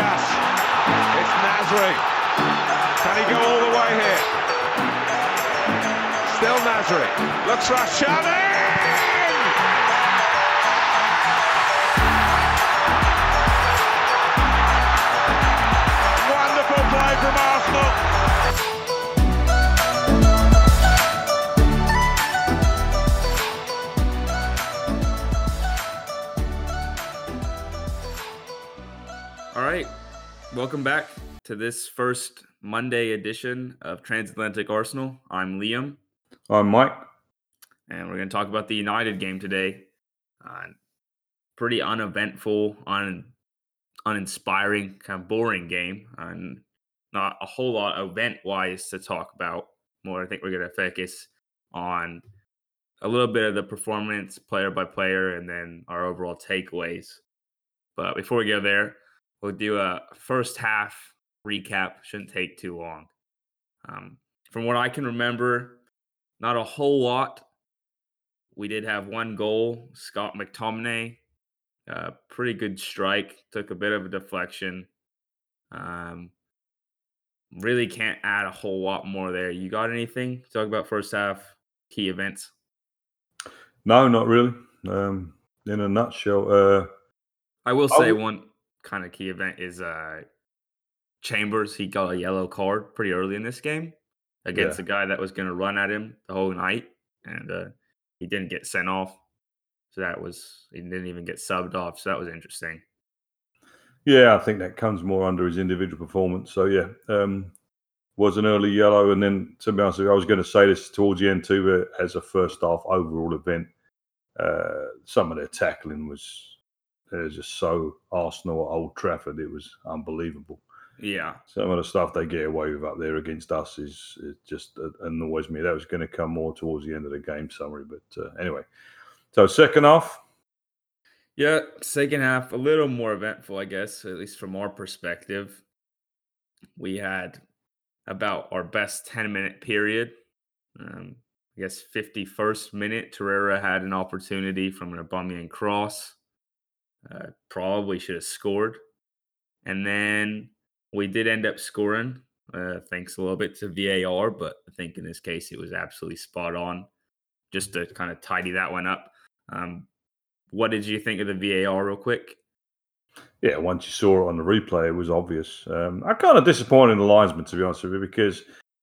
gas. It's Nasri. Can he go all the way here? Still Nasri. Looks Rashani! Welcome back to this first Monday edition of Transatlantic Arsenal. I'm Liam, I'm Mike. and we're going to talk about the United game today. Uh, pretty uneventful, un, uninspiring, kind of boring game, and not a whole lot event wise to talk about. More, I think we're going to focus on a little bit of the performance, player by player, and then our overall takeaways. But before we go there, we'll do a first half recap. Shouldn't take too long. Um, from what I can remember, not a whole lot. We did have one goal. Scott McTominay, uh, pretty good strike. Took a bit of a deflection. Um, really can't add a whole lot more there. You got anything to talk about first half key events? No, not really. Um, in a nutshell, uh, I will say would- one kind of key event is uh Chambers. He got a yellow card pretty early in this game against Yeah. a guy that was going to run at him the whole night, and uh, he didn't get sent off. So that was he didn't even get subbed off. So that was interesting. yeah, I think that comes more under his individual performance. So yeah, um, was an early yellow, and then to be honest, with you, I was going to say this towards the end too, as a first half overall event. Uh, some of their tackling was uh, just so Arsenal at Old Trafford. It was unbelievable. Yeah, Some of the stuff they get away with up there against us is it just annoys me. That was going to come more towards the end of the game summary, but uh, anyway. So second half, yeah. Second half a little more eventful, I guess, at least from our perspective. We had about our best ten minute period. Um, I guess 51st minute, Torreira had an opportunity from an Aubameyang cross. Uh, probably should have scored. And then we did end up scoring, uh, thanks a little bit to VAR, but I think in this case it was absolutely spot on. Just to kind of tidy that one up. Um, what did you think of the VAR, real quick? yeah, once you saw it on the replay, it was obvious. Um, I'm kind of disappointed in the linesman, to be honest with you, because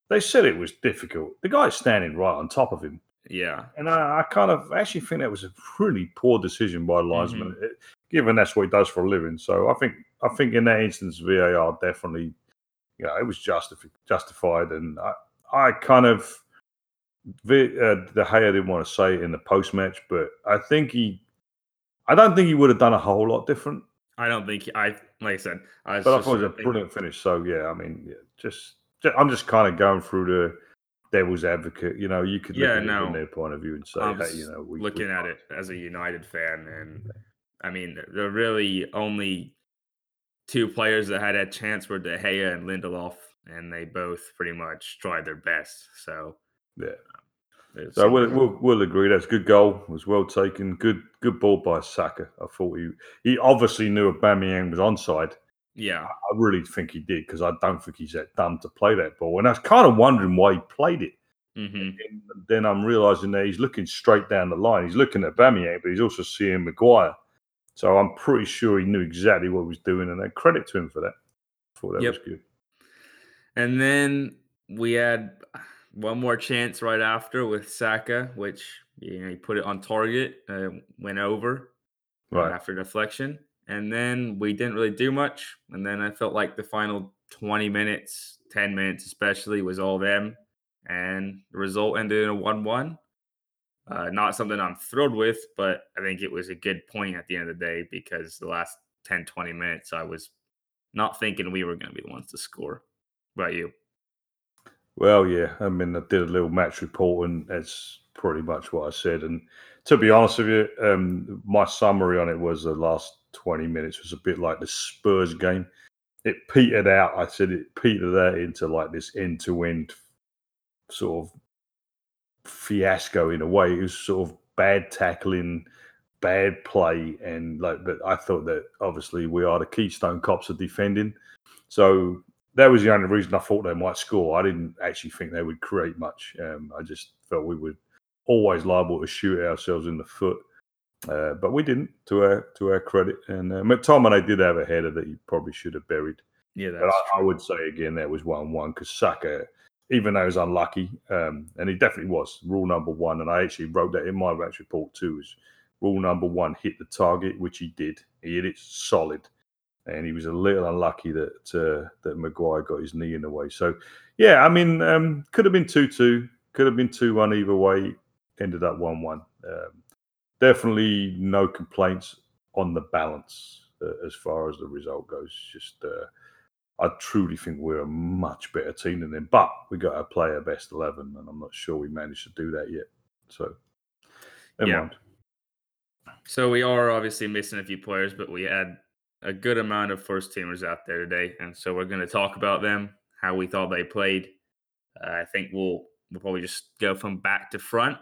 they said it was difficult. The guy's standing right on top of him. Yeah, And I, I kind of actually think that was a really poor decision by the linesman, Mm-hmm. given that's what he does for a living. So I think I think in that instance, VAR definitely, you know, it was justifi- justified. And I, I kind of, uh, De Gea didn't want to say it in the post match, but I think he, I don't think he would have done a whole lot different. I don't think I like I said. I was But I thought it was a brilliant finish. So yeah, I mean, yeah, just, ju- I'm just kind of going through the devil's advocate. You know, you could look Yeah, at it no. from their point of view and say, hey, you know, we, looking we at it as a United fan, and I mean, the really only two players that had a chance were De Gea and Lindelof, and they both pretty much tried their best. So, Yeah. Um, it's- So we'll, we'll we'll agree that's a good goal. It was well taken. Good good ball by Saka. I thought he he obviously knew Aubameyang was onside. Yeah, I really think he did because I don't think he's that dumb to play that ball. And I was kind of wondering why he played it. hmm And then I'm realizing that he's looking straight down the line. He's looking at Aubameyang, but he's also seeing Maguire. So I'm pretty sure he knew exactly what he was doing, and credit to him for that. I thought that Yep. was good. And then we had one more chance right after with Saka, which you know he put it on target, uh, went over Right. after deflection, and then we didn't really do much. And then I felt like the final twenty minutes, ten minutes especially, was all them, and the result ended in a one-one. Uh, not something I'm thrilled with, but I think it was a good point at the end of the day because the last 10, 20 minutes, I was not thinking we were going to be the ones to score. What about you? Well, yeah. I mean, I did a little match report, and that's pretty much what I said. And to be honest with you, um, my summary on it was the last 20 minutes was a bit like the Spurs game. It petered out. I said it petered out into like this end to end sort of fiasco in a way. It was sort of bad tackling, bad play and like. But I thought that obviously we are the Keystone Cops of defending, so that was the only reason I thought they might score. I didn't actually think they would create much. Um, I just felt we would always liable to shoot ourselves in the foot. Uh, but we didn't, to our to our credit. And uh, McTominay did have a header that he probably should have buried. Yeah, But I, I would say again that was one one because Saka, even though he was unlucky, um, and he definitely was rule number one, and I actually wrote that in my match report too. Is rule number one hit the target, which he did. He hit it solid, and he was a little unlucky that uh, that Maguire got his knee in the way. So yeah, I mean, um, could have been two two, could have been two one either way. Ended up one one. Um, definitely no complaints on the balance uh, as far as the result goes. Just. Uh, I truly think we're a much better team than them. But we got to play our best eleven, and I'm not sure we managed to do that yet. So, never Yeah. mind. So we are obviously missing a few players, but we had a good amount of first teamers out there today, and so we're going to talk about them, how we thought they played. Uh, I think we'll we'll probably just go from back to front.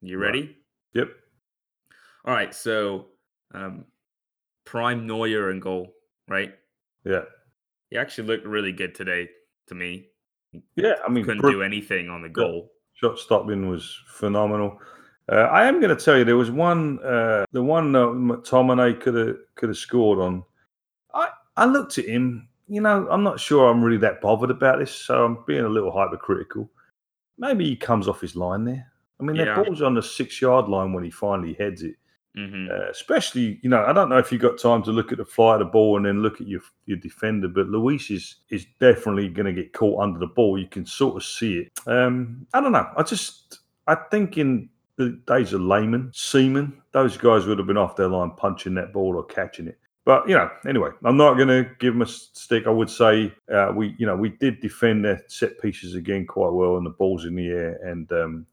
You Right. ready? Yep. All right. So um, Prime Neuer in goal, right? Yeah. He actually looked really good today to me. Yeah. I mean, Couldn't do anything on the goal. shot stopping was phenomenal. Uh, I am going to tell you there was one, uh, the one that McTominay could have could have scored on. I I looked at him. You know, I'm not sure I'm really that bothered about this, so I'm being a little hypercritical. Maybe he comes off his line there. I mean, Yeah. that ball's on the six yard line when he finally heads it. hmm Uh, especially, you know, I don't know if you've got time to look at the fly of the ball and then look at your your defender, but Luis is is definitely going to get caught under the ball. You can sort of see it. Um, I don't know. I just I think in the days of Lehmann, seaman, those guys would have been off their line punching that ball or catching it. But you know, anyway, I'm not going to give them a stick. I would say uh, we, you know, we did defend their set pieces again quite well, and the balls in the air. And um,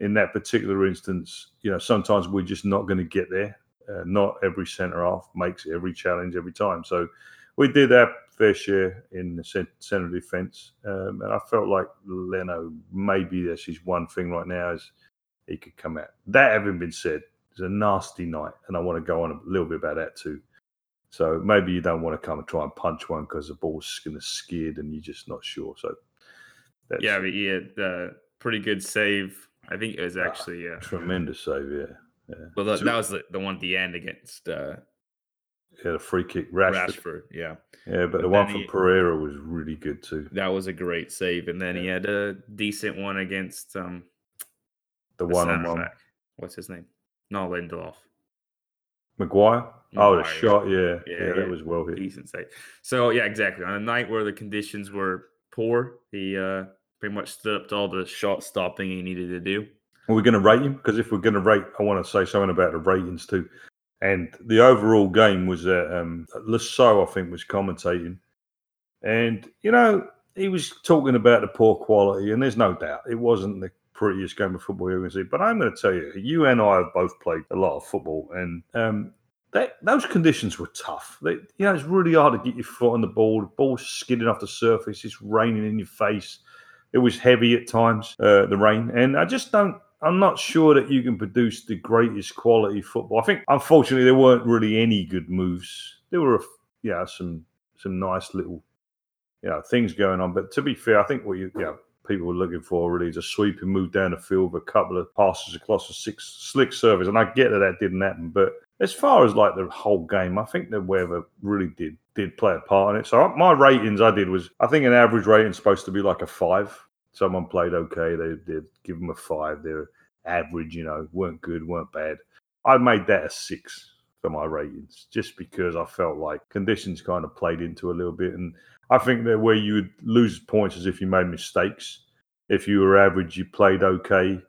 in that particular instance, you know, sometimes we're just not going to get there. Uh, not every centre half makes every challenge every time. So we did our fair share in the centre defence, um, and I felt like Leno maybe that's his one thing right now is he could come out. That having been said, it's a nasty night, and I want to go on a little bit about that too. So maybe you don't want to come and try and punch one because the ball's going to skid and you're just not sure. So Yeah, but he had uh, pretty good save. I think it was Ah, actually uh, tremendous save. Yeah, yeah. well that, that was the, the one at the end against uh, yeah, the free kick, Rashford. Rashford. Yeah, Yeah, but, But the one from he- Pereira was really good too. that was a great save. And then he had a decent one against um, The the one on one. What's his name? Not Lindelof. Maguire. Oh, the shot. Yeah, yeah, Yeah, that was well hit. Decent save. So yeah, exactly. On a night where the conditions were poor, he uh, pretty much stood up to all the shot stopping he needed to do. Are we going to rate him? Because if we're going to rate, I want to say something about the ratings too. And the overall game was uh, um, Lasso, I think, was commentating, and you know he was talking about the poor quality, and there's no doubt it wasn't the prettiest game of football going to see. But I'm going to tell you, you and I have both played a lot of football, and um, that, those conditions were tough. They, you know, it's really hard to get your foot on the ball. The ball's skidding off the surface. It's raining in your face. It was heavy at times, uh, the rain, and I just don't. I'm not sure that you can produce the greatest quality football. I think, unfortunately, there weren't really any good moves. There were, yeah, some some nice little, you know, things going on. But to be fair, I think what you, you know, people were looking for really is a sweeping move down the field a couple of passes across a six slick service. And I get that that didn't happen, but as far as like the whole game, I think the weather really did did play a part in it. So my ratings I did was I think an average rating supposed to be like a five. Someone played okay, they did give them a five. They're average, you know, weren't good, weren't bad. I made that a six for my ratings just because I felt like conditions kind of played into a little bit. And I think that where you would lose points is if you made mistakes. If you were average, you played okay.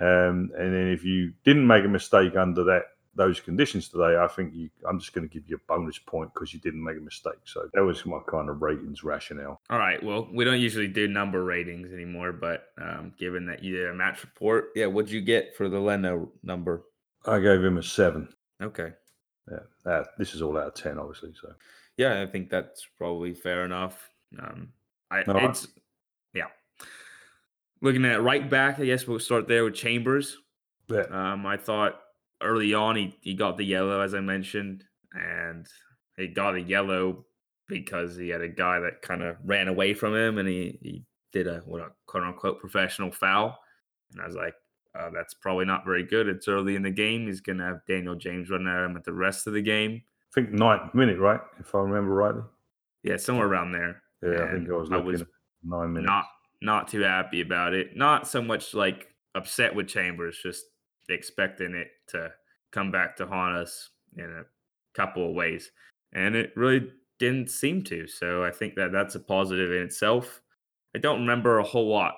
Um, and then if you didn't make a mistake under that those conditions today, I think you, I'm just going to give you a bonus point because you didn't make a mistake. So that was my kind of ratings rationale. All right. Well, we don't usually do number ratings anymore, but um, given that you did a match report, yeah, what'd you get for the Leno number? I gave him a seven. Okay. Yeah, uh, this is all out of ten, obviously. So Yeah, I think that's probably fair enough. Um, I No, I- it's yeah. Looking at right back, I guess we'll start there with Chambers. yeah, Um, I thought early on, he, he got the yellow, as I mentioned, and he got a yellow because he had a guy that kind of ran away from him and he, he did a what a quote unquote professional foul. And I was like, uh, that's probably not very good. It's early in the game. He's going to have Daniel James running at him at the rest of the game. I think ninth minute, right? If I remember rightly. Yeah, somewhere around there. Yeah, I think I was I was nine minutes. not not too happy about it. Not so much like upset with Chambers, just expecting it to come back to haunt us in a couple of ways, and it really didn't seem to. So I think that that's a positive in itself. I don't remember a whole lot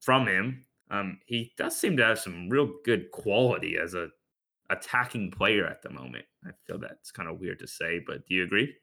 from him. Um, he does seem to have some real good quality as a attacking player at the moment. I feel that's kind of weird to say, but do you agree?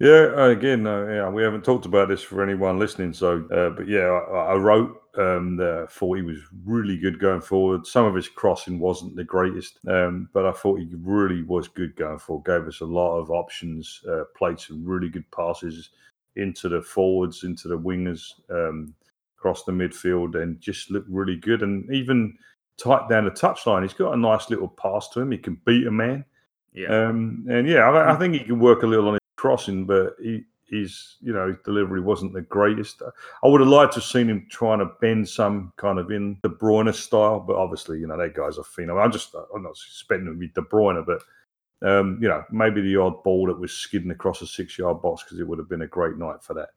Yeah, uh, again, uh, yeah, we haven't talked about this for anyone listening. So, uh, but yeah, I, I wrote um, that I thought he was really good going forward. Some of his crossing wasn't the greatest, um, but I thought he really was good going forward. Gave us a lot of options, uh, played some really good passes into the forwards, into the wingers, um, across the midfield, and just looked really good. And even tight down the touchline, he's got a nice little pass to him. He can beat a man. Yeah. Um, and yeah, I, I think he can work a little on crossing, but he, his you know his delivery wasn't the greatest. I would have liked to have seen him trying to bend some kind of in De Bruyne style, but obviously you know that guy's a phenom. I'm just I'm not expecting him to be De Bruyne, but um, you know maybe the odd ball that was skidding across a six yard box because it would have been a great night for that.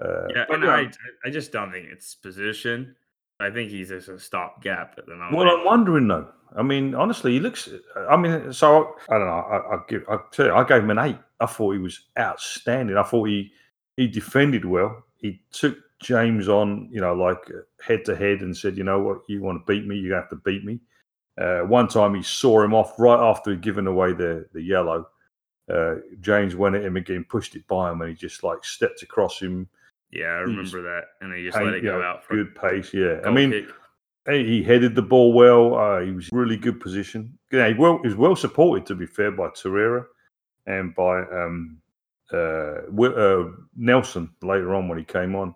Uh, yeah, but, and yeah, I I just don't think it's position. I think he's just a stopgap at the moment. Well, I'm wondering though. I mean, honestly, he looks. I mean, so I don't know. I, I give. I tell you, I gave him an eight. I thought he was outstanding. I thought he he defended well. He took James on, you know, like head to head, and said, "You know what? You want to beat me? You have to beat me." Uh, one time, he saw him off right after he'd given away the the yellow. Uh, James went at him again, pushed it by him, and he just like stepped across him. Yeah, I remember that, and they just Hey, let it go know, out for good pace. Yeah, I mean, kick. He headed the ball well. Uh, he was really good position. Yeah, he, well, he was well supported, to be fair, by Torreira and by um, uh, uh, Nelson later on when he came on.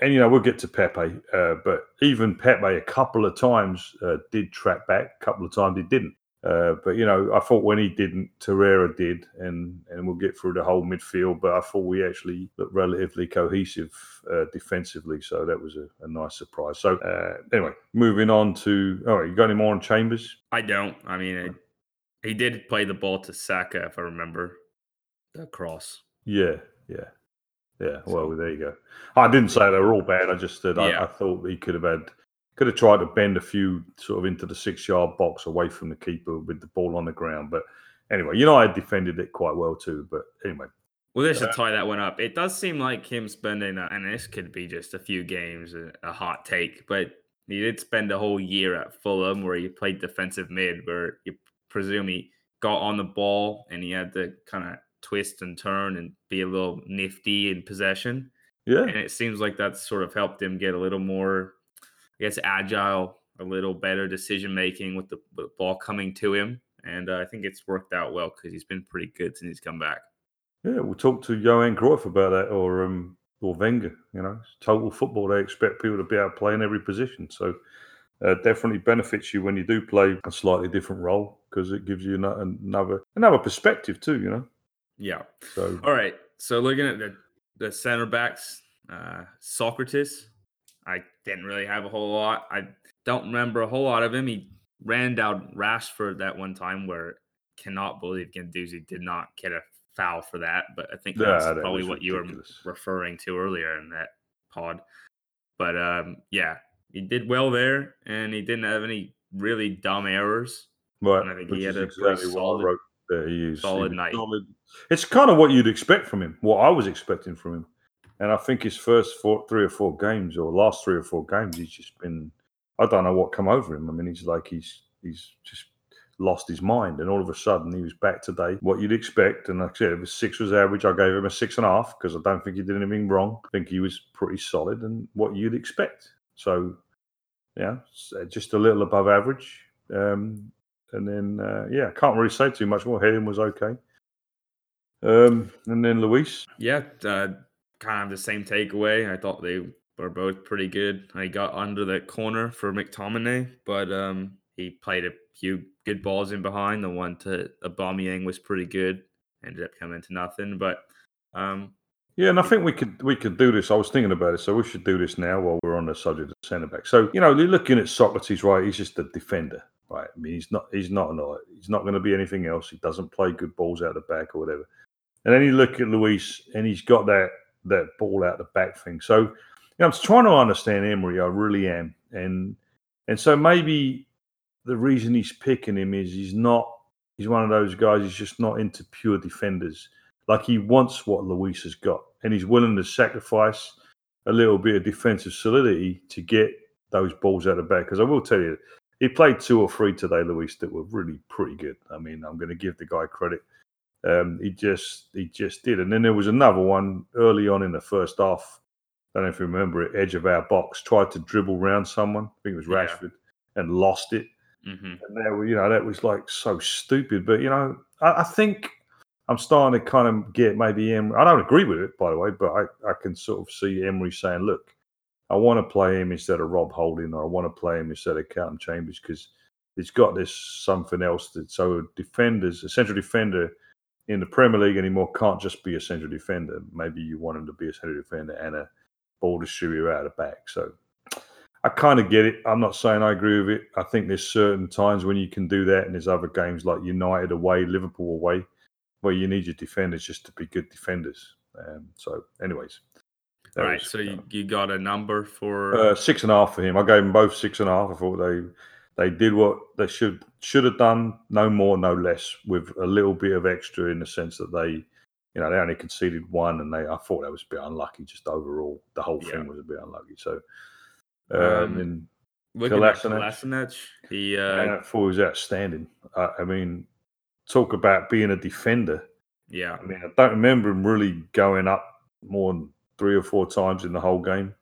And you know we'll get to Pepe, uh, but even Pepe a couple of times uh, did track back. A couple of times he didn't. Uh, but you know, I thought when he didn't, Torreira did, and and we'll get through the whole midfield. But I thought we actually looked relatively cohesive uh, defensively, so that was a, a nice surprise. So uh, anyway, moving on to oh, you got any more on Chambers? I don't. I mean, it, he did play the ball to Saka, if I remember the cross. Yeah, yeah, yeah. Well, there you go. I didn't say they were all bad. I just said I, I thought he could have had could have tried to bend a few sort of into the six yard box away from the keeper with the ball on the ground. But anyway, United defended it quite well too. But anyway, Well, this to Yeah. Uh, tie that one up, it does seem like him spending, a, and this could be just a few games, a, a hot take, but he did spend a whole year at Fulham where he played defensive mid, where you presume he got on the ball and he had to kind of twist and turn and be a little nifty in possession. yeah, And it seems like that's sort of helped him get a little more, I guess, agile, a little better decision making with the, with the ball coming to him. And uh, I think it's worked out well because he's been pretty good since he's come back. yeah. We'll talk to Johan Cruyff about that, or um, or Wenger. You know, it's total football. They expect people to be able to play in every position. So. Uh, definitely benefits you when you do play a slightly different role because it gives you another another perspective too. You know, Yeah. so All right. So looking at the the center backs, uh, Sokratis, I didn't really have a whole lot. I don't remember a whole lot of him. He ran down Rashford that one time where cannot believe Guendouzi did not get a foul for that. But I think Yeah, that's that probably what you were referring to earlier in that pod. But um, yeah, he did well there, and he didn't have any really dumb errors. Right, And I think he had a pretty exactly solid- there. He is solid was night. solid. It's kind of what you'd expect from him. What I was expecting from him, and I think his first four, three or four games, or last three or four games, he's just been. I don't know what come over him. I mean, he's like he's he's just lost his mind, and all of a sudden he was back today. What you'd expect, and like I said, if his six was average, I gave him a six and a half because I don't think he did anything wrong. I think he was pretty solid and what you'd expect. So, yeah, uh, just a little above average. Um, and then uh, yeah, can't really say too much more. Heading was okay. Um, and then Luis, Yeah, uh, kind of the same takeaway. I thought they were both pretty good. I got under the corner for McTominay, but um, he played a few good balls in behind. The one to Aubameyang was pretty good. Ended up coming to nothing, but um, Yeah, and I think we could we could do this. I was thinking about it, so we should do this now while we're on the subject of centre back. So you know, you're looking at Sokratis, right? He's just a defender, right? I mean, he's not he's not an he's not going to be anything else. He doesn't play good balls out the back or whatever. And then you look at Luis, and he's got that that ball out the back thing. So you know, I'm trying to understand Emery. I really am, and and so maybe the reason he's picking him is he's not he's one of those guys. He's just not into pure defenders. Like he wants what Luis has got, and he's willing to sacrifice a little bit of defensive solidity to get those balls out of back. Because I will tell you, he played two or three today, Luis, that were really pretty good. I mean, I'm going to give the guy credit. Um, he just he just did, and then there was another one early on in the first half. I don't know if you remember it. Edge of our box tried to dribble round someone. I think it was Yeah. Rashford, and lost it. mhm. And there, were- you know, that was like so stupid. But you know, I, I think I'm starting to kind of get maybe Emery. I don't agree with it, by the way, but I, I can sort of see Emery saying, "Look, I want to play him instead of Rob Holding, or I want to play him instead of Carlton Chambers because it's got this something else that so defenders, a central defender in the Premier League anymore can't just be a central defender. Maybe you want him to be a central defender and a ball distributor out of back. So I kind of get it. I'm not saying I agree with it. I think there's certain times when you can do that, and there's other games like United away, Liverpool away, where you need your defenders just to be good defenders. Um, so, anyways, All right. was, So you, you got a number for uh, six and a half for him. I gave them both six and a half. I thought they they did what they should should have done, no more, no less, with a little bit of extra in the sense that they, you know, they only conceded one, and they I thought that was a bit unlucky. Just overall, the whole Yeah. thing was a bit unlucky. So, um, Um, and Kolasinac. He uh, I thought he was outstanding. I, I mean, talk about being a defender. yeah. I mean, I don't remember him really going up more than three or four times in the whole game.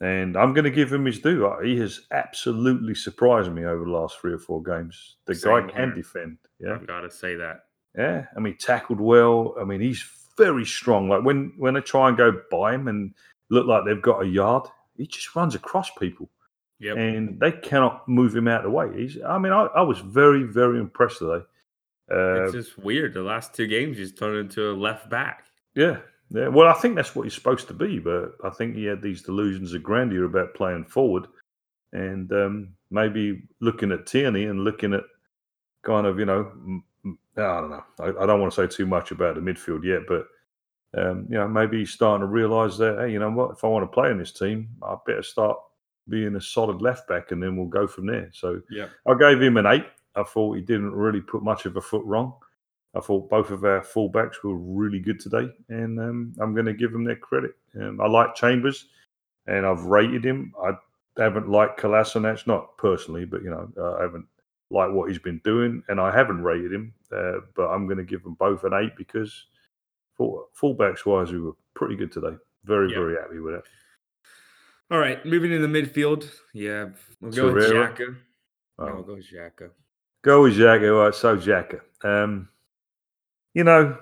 And I'm going to give him his due. He has absolutely surprised me over the last three or four games. The Same guy can here. defend. Yeah, I've got to say that. yeah. I mean, tackled well. I mean, he's very strong. Like when when they try and go by him and look like they've got a yard, he just runs across people, Yep. and they cannot move him out of the way. He's. I mean, I, I was very very impressed today. Uh, it's just weird. The last two games, he's turned into a left back. Yeah, yeah. Well, I think that's what he's supposed to be, but I think he had these delusions of grandeur about playing forward, and um, maybe looking at Tierney and looking at kind of you know, I don't know. I, I don't want to say too much about the midfield yet, but um, you know, maybe he's starting to realise that hey, you know what? If I want to play in this team, I better start being a solid left back, and then we'll go from there. So Yeah. I gave him an eight. I thought he didn't really put much of a foot wrong. I thought both of our fullbacks were really good today, and um, I'm going to give them their credit. Um, I like Chambers, and I've rated him. I haven't liked Kolasinac, not personally, but you know, uh, I haven't liked what he's been doing, and I haven't rated him. Uh, but I'm going to give them both an eight because full, fullbacks wise, we were pretty good today. Very, Yeah. very happy with it. All right. Moving in the midfield. Yeah. We'll go with Torreira. Xhaka. No, Oh. we'll go with Xhaka. Go with Xhaka. All right, so Xhaka. Um, you know,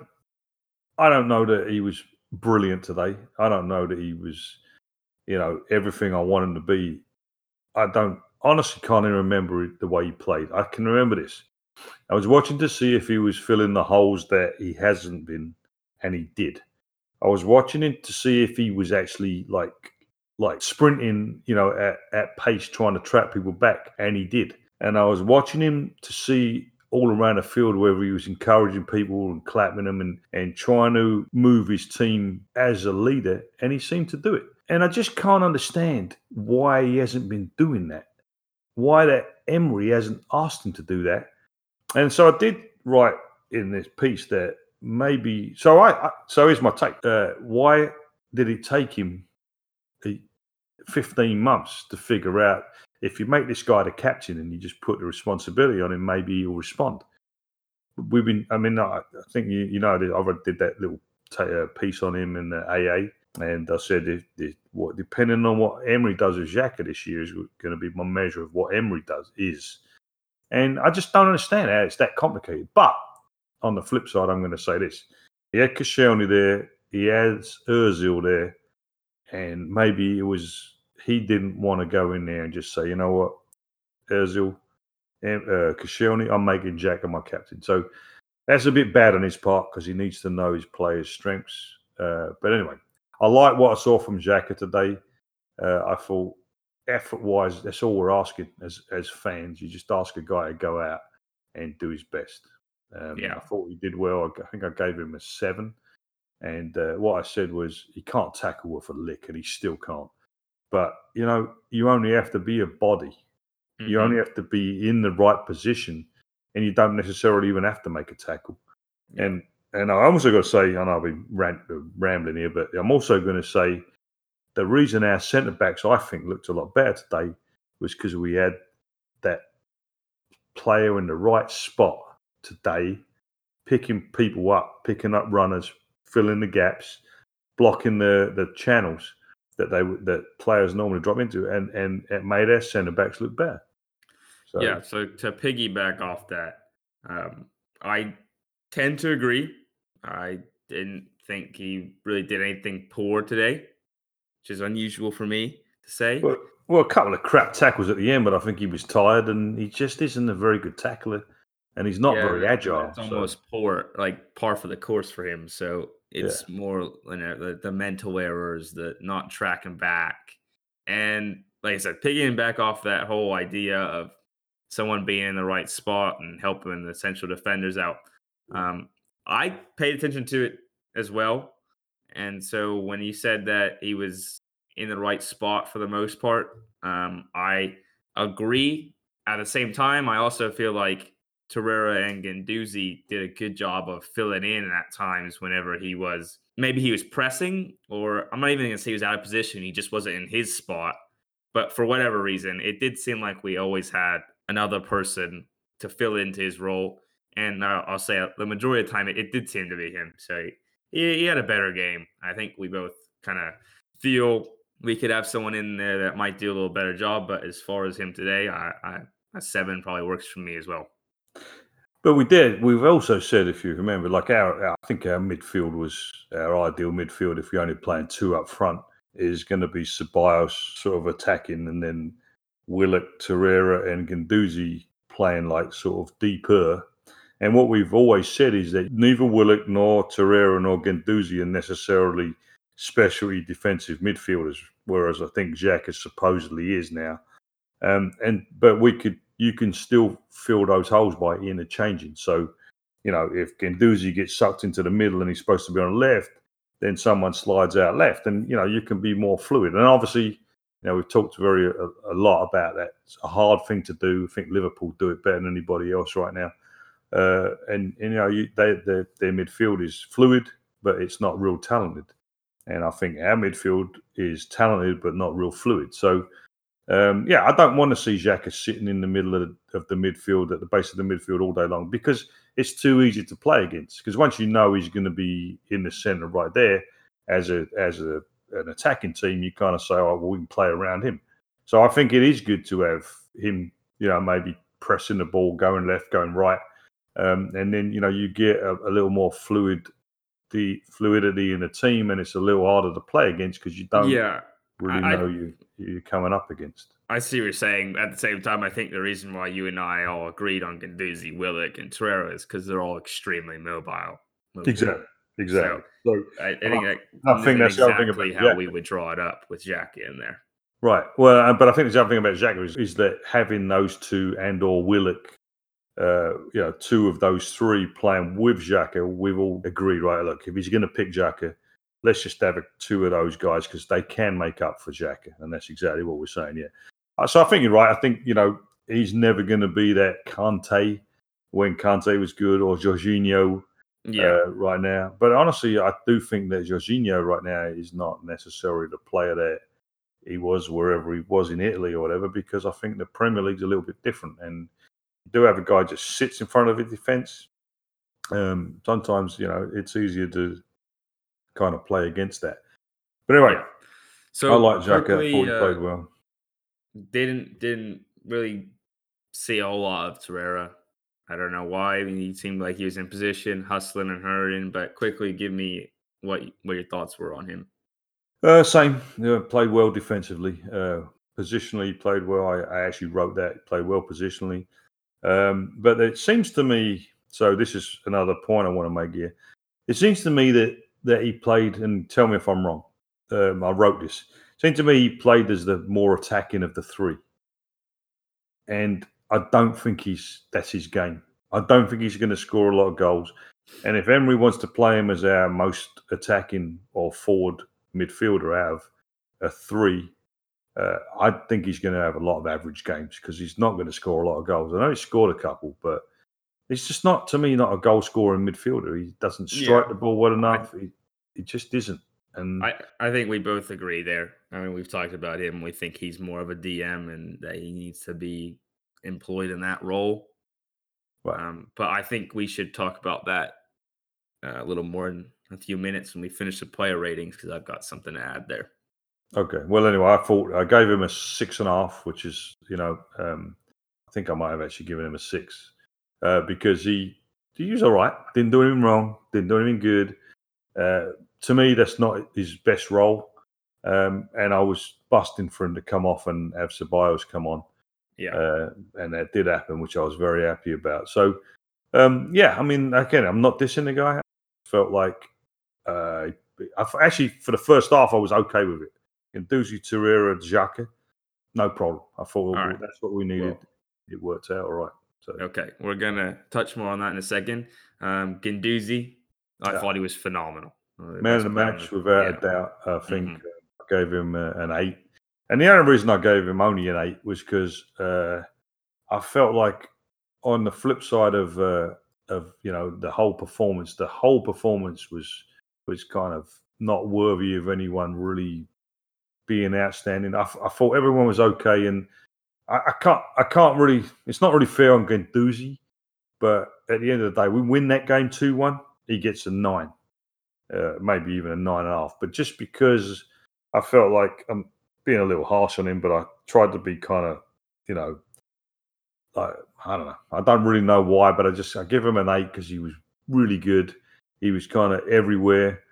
I don't know that he was brilliant today. I don't know that he was, you know, everything I want him to be. I don't honestly can't even remember the way he played. I can remember this. I was watching to see if he was filling the holes that he hasn't been, and he did. I was watching him to see if he was actually like like sprinting, you know, at, at pace trying to trap people back, and he did. And I was watching him to see all around the field whether he was encouraging people and clapping them and, and trying to move his team as a leader, and he seemed to do it. And I just can't understand why he hasn't been doing that. Why that Emery hasn't asked him to do that. And so I did write in this piece that maybe so I, I so here's my take. Uh, why did it take him 15 months to figure out if you make this guy the captain and you just put the responsibility on him, maybe he'll respond. We've been, I mean, I, think you, you know, I did that little ta uh, piece on him in the AA, and I said, if, if, what, depending on what Emery does with Xhaka this year, is going to be my measure of what Emery does is. And I just don't understand how it's that complicated. But on the flip side, I'm going to say this: he had Koscielny there, he has Özil there, and maybe it was he didn't want to go in there and just say, you know what, Özil, uh, Koscielny, I'm making Xhaka my captain. So that's a bit bad on his part because he needs to know his players' strengths. Uh, but anyway, I like what I saw from Xhaka today. Uh, I thought effort wise, that's all we're asking as as fans. You just ask a guy to go out and do his best. Um, Yeah. I thought he did well. I, I think I gave him a seven. And uh, what I said was he can't tackle with a lick, and he still can't. But you know, you only have to be a body. You Mhm. only have to be in the right position, and you don't necessarily even have to make a tackle. Yeah. And and I also got to say, and I've been rant, rambling here, but I'm also going to say the reason our centre backs I think looked a lot better today was because we had that player in the right spot today, picking people up, picking up runners, filling the gaps, blocking the the channels that they would- that players normally drop into, and and it made our centre backs look better. So, Yeah, so to piggyback off that, um, I tend to agree. I didn't think he really did anything poor today, which is unusual for me to say. Well, well, a couple of crap tackles at the end, but I think he was tired, and he just isn't a very good tackler, and he's not Yeah, very agile. It's so- almost poor, like par for the course for him. So it's more you know, the, the mental errors, the not tracking back, and like I said, picking back off that whole idea of someone being in the right spot and helping the central defenders out. Um, I paid attention to it as well, and so when you said that he was in the right spot for the most part, um, I agree. At the same time, I also feel like Torreira and Guendouzi did a good job of filling in at times whenever he was maybe he was pressing, or I'm not even gonna say he was out of position. He just wasn't in his spot. But for whatever reason, it did seem like we always had another person to fill into his role. And uh, I'll say the majority of the time, it, it did seem to be him. So he, he had a better game. I think we both kind of feel we could have someone in there that might do a little better job. But as far as him today, I, I a seven probably works for me as well. But we did. We've also said, if you remember, like our, our- I think our midfield was our ideal midfield. If you're only playing two up front, is going to be Ceballos sort of attacking, and then Willock, Torreira, and Guendouzi playing like sort of deeper. And what we've always said is that neither Willock nor Torreira nor Guendouzi are necessarily specialty defensive midfielders, whereas I think Xhaka supposedly is now. Um, and but we could you can still fill those holes by interchanging. So, you know, if Guendouzi gets sucked into the middle and he's supposed to be on left, then someone slides out left, and you know you can be more fluid. And obviously, you know, we've talked very a, a lot about that. It's a hard thing to do. I think Liverpool do it better than anybody else right now. Uh, and, and you know, you, they, their their midfield is fluid, but it's not real talented. And I think our midfield is talented but not real fluid. So um, yeah, I don't want to see Xhaka sitting in the middle of the, of the midfield at the base of the midfield all day long because it's too easy to play against. Because once you know he's going to be in the centre right there as a as a an attacking team, you kind of say, "Oh, well, we can play around him." So I think it is good to have him, you know, maybe pressing the ball, going left, going right, um, and then you know you get a, a little more fluid, the fluidity in the team, and it's a little harder to play against because you don't yeah, really I- know you you're coming up against. I see what you're saying. At the same time, I think the reason why you and I all agreed on Guendouzi, Willock, and Torreira is because they're all extremely mobile. moving. Exactly. Exactly. So, I, I think that I think that's the thing exactly about how Jack. we would draw it up with Jackie in there. right. Well, uh, but I think the other thing about Xhaka is, is that having those two and or Willock, uh, you know, two of those three playing with Xhaka, we've all agreed, right? Look, if he's going to pick Xhaka, let's just have a, two of those guys because they can make up for Xhaka, and that's exactly what we're saying. Yeah. Uh, so I think you're right. I think you know he's never going to be that Kante when Kante was good or Jorginho Yeah, uh, right now. But honestly, I do think that Jorginho right now is not necessarily the player that he was wherever he was in Italy or whatever, because I think the Premier League's a little bit different. And you do have a guy just sits in front of a defence. Um, sometimes, you know, it's easier to kind of play against that. But anyway, So I like Xhaka. He uh, played well. didn't didn't really see a whole lot of Torreira. I don't know why. I mean, he seemed like he was in position, hustling and hurrying. But quickly, give me what what your thoughts were on him. Uh, same. Yeah, played well defensively. Uh, positionally, played well. I, I actually wrote that. Played well positionally. Um, but it seems to me. So this is another point I want to make here. It seems to me that that he played, and tell me if I'm wrong. Um, I wrote this. Seems to me he played as the more attacking of the three, and I don't think he's that's his game. I don't think he's going to score a lot of goals. And if Emery wants to play him as our most attacking or forward midfielder out of a three, uh, I think he's going to have a lot of average games because he's not going to score a lot of goals. I know he scored a couple, but he's just not, to me, not a goal scoring midfielder. He doesn't strike Yeah. the ball well enough. He, he just isn't. And I, I think we both agree there. I mean, we've talked about him. We think he's more of a DM and that he needs to be employed in that role. Um, but I think we should talk about that uh, a little more in a few minutes when we finish the player ratings because I've got something to add there. Okay. Well, anyway, I thought I gave him a six and a half, which is, you know, um, I think I might have actually given him a six uh, because he he was all right. Didn't do anything wrong. Didn't do anything good. Uh, to me, that's not his best role. Um, and I was busting for him to come off and have Ceballos come on, Yeah. uh, and that did happen, which I was very happy about. So, um, yeah, I mean, again, I'm not dissing the guy. I felt like uh, I actually for the first half I was okay with it. And Duzi Torreira, Xhaka, no problem. I thought well, right. that's what we needed. Well- it worked out all right. So Okay. We're going to touch more on that in a second. Um, Guendouzi, I Yeah. thought he was phenomenal. Uh, man of the match, without yeah. a doubt. I think Mhm. uh, I gave him uh, an eight. And the only reason I gave him only an eight was because uh, I felt like on the flip side of uh, of you know the whole performance, the whole performance was was kind of not worthy of anyone really being outstanding. I, f- I thought everyone was okay, and I, I can't I can't really. It's not really fair on Guendouzi, but at the end of the day, we win that game two one. He gets a nine uh, maybe even a nine and a half. But just because I felt like I'm being a little harsh on him, but I tried to be kind of, you know, like I don't know. I don't really know why, but I just I give him an eight because he was really good. He was kind of everywhere,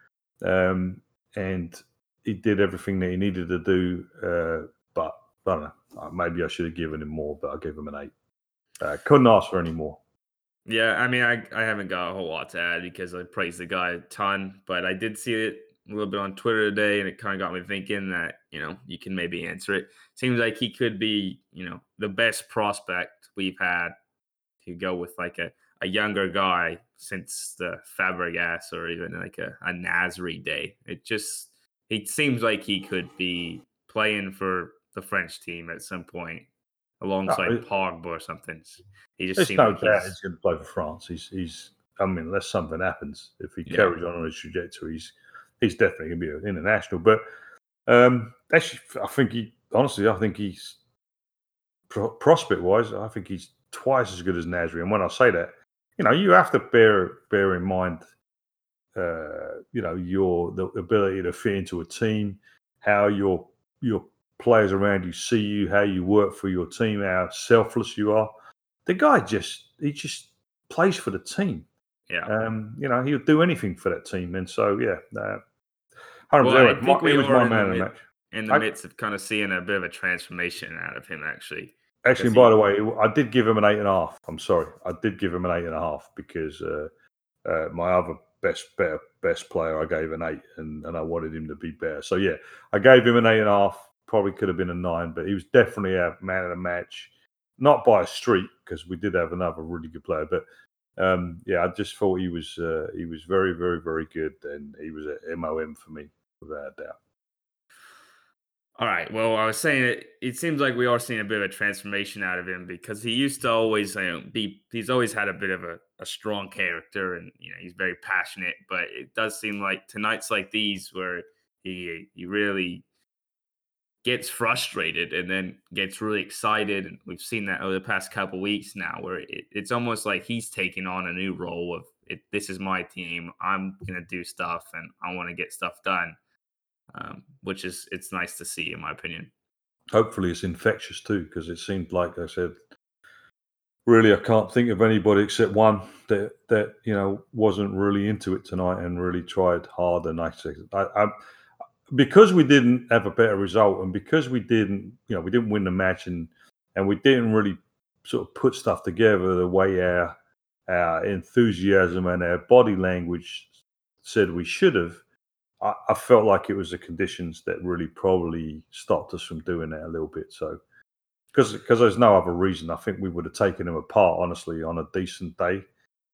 um, and he did everything that he needed to do. Uh, I don't know. Uh, Maybe I should have given him more, but I gave him an eight. Uh, couldn't ask for any more. Yeah, I mean, I, I haven't got a whole lot to add because I praised the guy a ton, but I did see it a little bit on Twitter today, and it kind of got me thinking that you know you can maybe answer it. Seems like he could be you know the best prospect we've had to go with like a, a younger guy since the Fabregas or even like a, a Nasri day. It just it seems like he could be playing for the French team at some point alongside it- Pogba or something. He just seems no like doubt he's, he's going to play for France. He's, he's. I mean, unless something happens, if he Yeah. carries on on his trajectory, he's, he's definitely going to be an international. But um, actually, I think he. Honestly, I think he's pro- prospect wise. I think he's twice as good as Nasri. And when I say that, you know, you have to bear bear in mind, uh, you know, your the ability to fit into a team, how your your players around you see you, how you work for your team, how selfless you are. The guy just he just plays for the team. yeah. Um, you know, he'll do anything for that team. And so yeah, uh, 100%. Well, I think my- we he was my in the man of the mid- in the I- midst of kind of seeing a bit of a transformation out of him, actually. Actually, by he- the way, I did give him an eight and a half. I'm sorry, I did give him an eight and a half because uh, uh, my other best better best player I gave an eight, and, and I wanted him to be better. So yeah, I gave him an eight and a half. Probably could have been a nine, but he was definitely a man of the match, not by a street because we did have another really good player. But um, yeah, I just thought he was uh, he was very very very good, and he was a MOM for me without a doubt. All right. Well, I was saying it. It seems like we are seeing a bit of a transformation out of him because he used to always you know, be. He's always had a bit of a, a strong character, and you know he's very passionate. But it does seem like tonight's like these where he he really gets frustrated and then gets really excited, and we've seen that over the past couple weeks now, where it, it's almost like he's taking on a new role of it, this is my team. I'm gonna do stuff, and I want to get stuff done um, which is it's nice to see in my opinion. hopefully it's infectious too because it seemed like I said really I can't think of anybody except one that that you know wasn't really into it tonight and really tried hard and I I, I because we didn't have a better result and because we didn't you know we didn't win the match and and we didn't really sort of put stuff together the way our our enthusiasm and our body language said we should have, I, I felt like it was the conditions that really probably stopped us from doing that a little bit. So because because there's no other reason, I think we would have taken them apart honestly on a decent day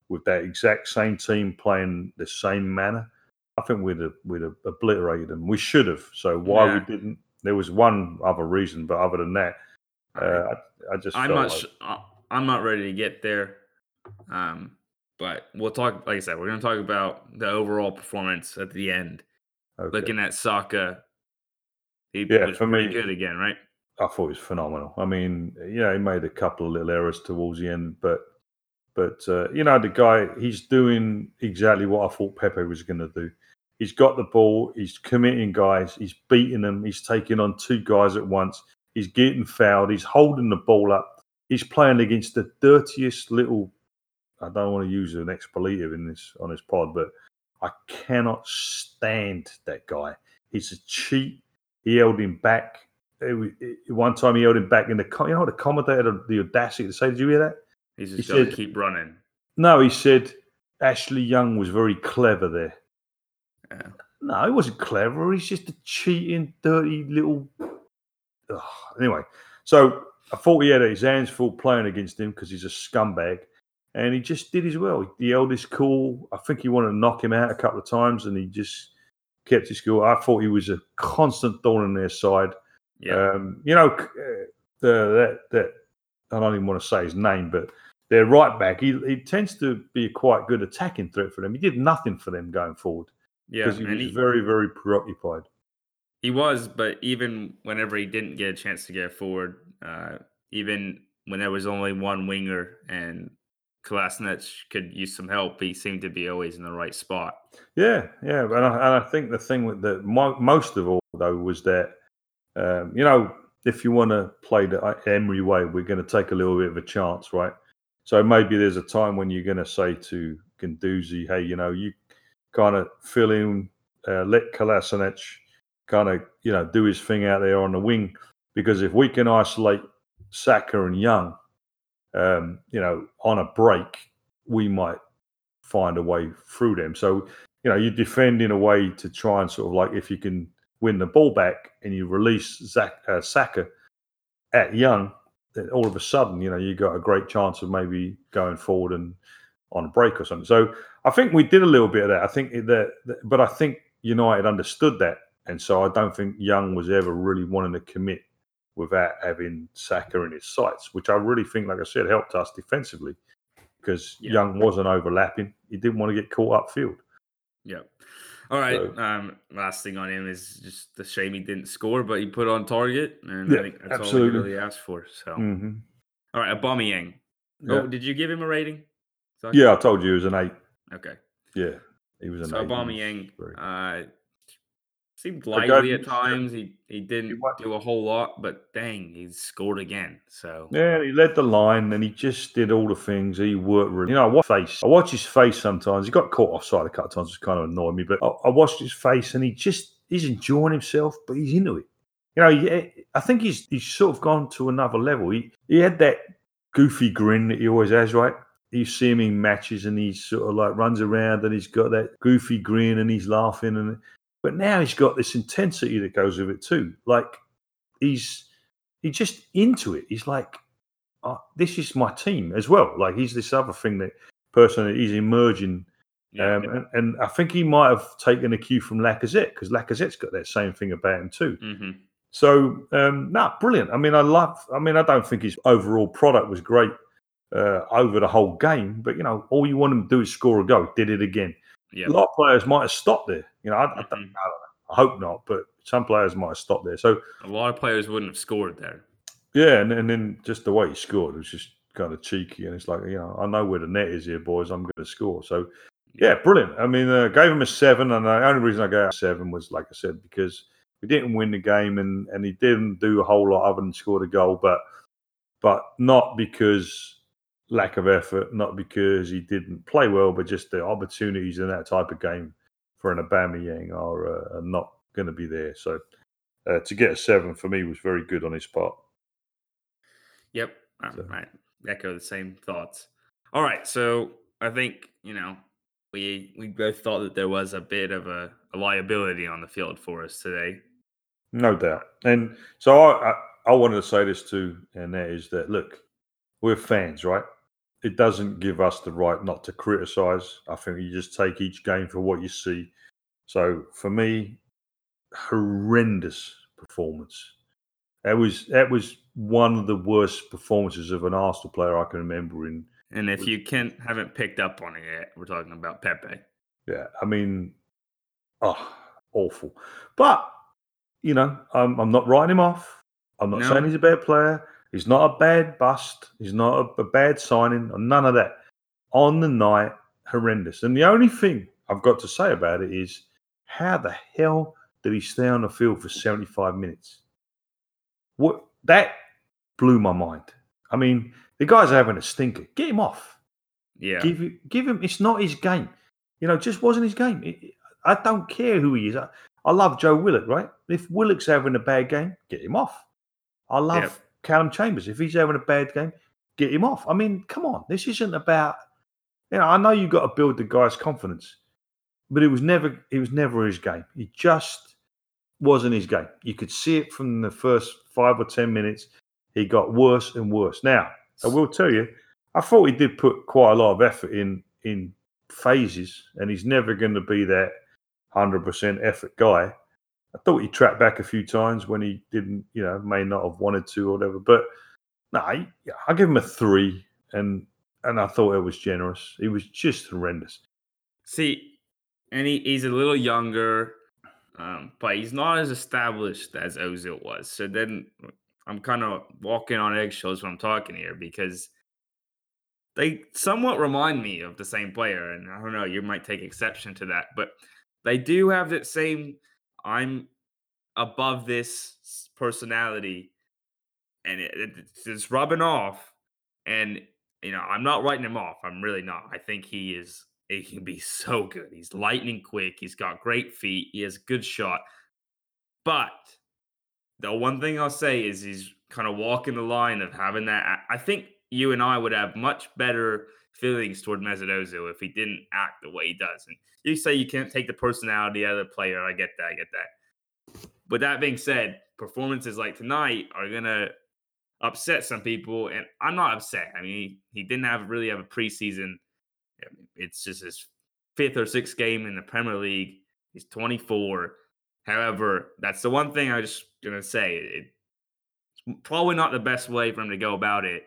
with that exact same team playing the same manner. I think we'd have, we'd have obliterated them. We should have. So why Yeah. we didn't? There was one other reason, but other than that, uh, I, I just I'm not. like- sh- I- I'm not ready to get there. Um, but we'll talk. Like I said, we're going to talk about the overall performance at the end. okay. Looking at Saka, he Yeah, was for me- good again, right? I thought he was phenomenal. I mean, you know, he made a couple of little errors towards the end, but but uh, you know, the guy he's doing exactly what I thought Pepe was going to do. He's got the ball. He's committing guys. He's beating them. He's taking on two guys at once. He's getting fouled. He's holding the ball up. He's playing against the dirtiest little. I don't want to use an expletive in this on this pod, but I cannot stand that guy. He's a cheat. He held him back. It it- one time he held him back in the. You know, the commentator had the audacity to say, "Did you hear that?" He's He just to said- keep running. No, he said Ashley Young was very clever there. Yeah. No, he wasn't clever. He's just a cheating, dirty little. Ugh. Anyway, so I thought he had his hands full playing against him because he's a scumbag, and he just did his well. He held his cool. I think he wanted to knock him out a couple of times, and he just kept his cool. I thought he was a constant thorn in their side. Yeah. Um, you know, uh, the, that that I don't even want to say his name, but their right back, he, he tends to be a quite good attacking threat for them. He did nothing for them going forward yeah. because he was he, very, very preoccupied. he was, but even whenever he didn't get a chance to get forward, uh, even when there was only one winger and Kolasinac could use some help, he seemed to be always in the right spot. Yeah, yeah, and I, and I think the thing with the mo- most of all though was that um, you know if you want to play the uh, Emery way, we're going to take a little bit of a chance, right? So maybe there's a time when you're going to say to Guendouzi, hey, you know, you kind of fill in, uh, let Kolasinac kind of you know do his thing out there on the wing, because if we can isolate Saka and Young, um, you know, on a break, we might find a way through them. So you know, you defend in a way to try and sort of like if you can win the ball back and you release Zach, uh, Saka at Young, then all of a sudden, you know, you got a great chance of maybe going forward and on a break or something. So I think we did a little bit of that. I think that, that- but I think United understood that, and so I don't think Young was ever really wanting to commit without having Saka in his sights, which I really think, like I said, helped us defensively because Yeah. Young wasn't overlapping. He didn't want to get caught upfield. Yeah. All right. So- um, last thing on him is just the shame he didn't score, but he put on target, and Yeah, I think that's all absolutely. he really asked for. So, hmm all right, Aubameyang. Yeah. Oh, did you give him a rating? Yeah, I told you it was an eight. Okay. Yeah, he was an So eight. He Aubameyang uh, seemed lively at times. He he didn't might- do a whole lot, but dang, he scored again. So Yeah, he led the line and he just did all the things. He worked really. You know, I watch face. I watch his face sometimes. He got caught offside a couple of times, which kind of annoyed me. But I, I watched his face and he just he's enjoying himself, but he's into it. You know, he, I think he's he's sort of gone to another level. He he had that goofy grin that he always has, right? You see him in matches and he sort of like runs around and he's got that goofy grin and he's laughing and but now he's got this intensity that goes with it too. Like he's he's just into it. He's like, oh, this is my team as well. Like he's this other thing that person that he's emerging. yeah, Um, and, and I think he might have taken a cue from Lacazette because Lacazette's got that same thing about him too. hmm So, um, no, brilliant. I mean, I love. I mean, I don't think his overall product was great uh, over the whole game, but you know, all you want him to do is score a goal. Did it again. yeah. A lot of players might have stopped there. You know, I, I, don't, I, Mhm. don't know. I hope not, but some players might have stopped there. So, A lot of players wouldn't have scored there. yeah, and, and then just the way he scored was just kind of cheeky, and it's like, you know, I know where the net is here, boys. I'm going to score. So, yeah, brilliant. I mean, uh, gave him a seven, and the only reason I gave him a seven was, like I said, because we didn't win the game, and and he didn't do a whole lot other than score the goal, but but not because lack of effort, not because he didn't play well, but just the opportunities in that type of game for an Aubameyang are, uh, are not going to be there. So uh, to get a seven for me was very good on his part. Yep. So- I echo the same thoughts. All right, so I think you know we we both thought that there was a bit of a, a liability on the field for us today. No doubt. And so I, I, I wanted to say this too, and that is that look, we're fans, right? It doesn't give us the right not to criticize. I think you just take each game for what you see. So for me, horrendous performance. That was that was one of the worst performances of an Arsenal player I can remember in And if you can't haven't picked up on it yet, we're talking about Pepe. Yeah, I mean, oh, awful. But you know, I'm, I'm not writing him off. I'm not No. saying he's a bad player. He's not a bad bust. He's not a, a bad signing. Or none of that. On the night, horrendous. And the only thing I've got to say about it is, how the hell did he stay on the field for 75 minutes? What that blew my mind. I mean, the guy's having a stinker. Get him off. Yeah, Give him, give him. It's not his game. You know, it just wasn't his game. It- it- I don't care who he is. I, I love Joe Willock, right? If Willock's having a bad game, get him off. I love Yep. Callum Chambers. If he's having a bad game, get him off. I mean, come on. This isn't about. You know, I know you've got to build the guy's confidence, but it was never. It was never his game. He just wasn't his game. You could see it from the first five or ten minutes. He got worse and worse. Now, I will tell you, I thought he did put quite a lot of effort in in phases, and he's never going to be that hundred percent effort guy. I thought he trapped back a few times when he didn't, you know, may not have wanted to or whatever. But no, I, I give him a three, and and I thought it was generous. He was just horrendous. See, and he, he's a little younger, um, but he's not as established as Ozil was. So then I'm kind of walking on eggshells when I'm talking here because they somewhat remind me of the same player. And I don't know, you might take exception to that, but they do have that same I'm above this personality and it, it- it's rubbing off. And you know, I'm not writing him off. I'm really not. I think he is. He can be so good. He's lightning quick. He's got great feet. He has a good shot. But the one thing I'll say is he's kind of walking the line of having that. I think you and I would have much better feelings toward Mesut Ozil if he didn't act the way he does. And you say you can't take the personality out of the player. I get that. I get that. With that being said, performances like tonight are gonna upset some people, and I'm not upset. I mean, he, he didn't have really have a preseason. It's just his fifth or sixth game in the Premier League. He's 24. However, that's the one thing I just gonna say. It, it's probably not the best way for him to go about it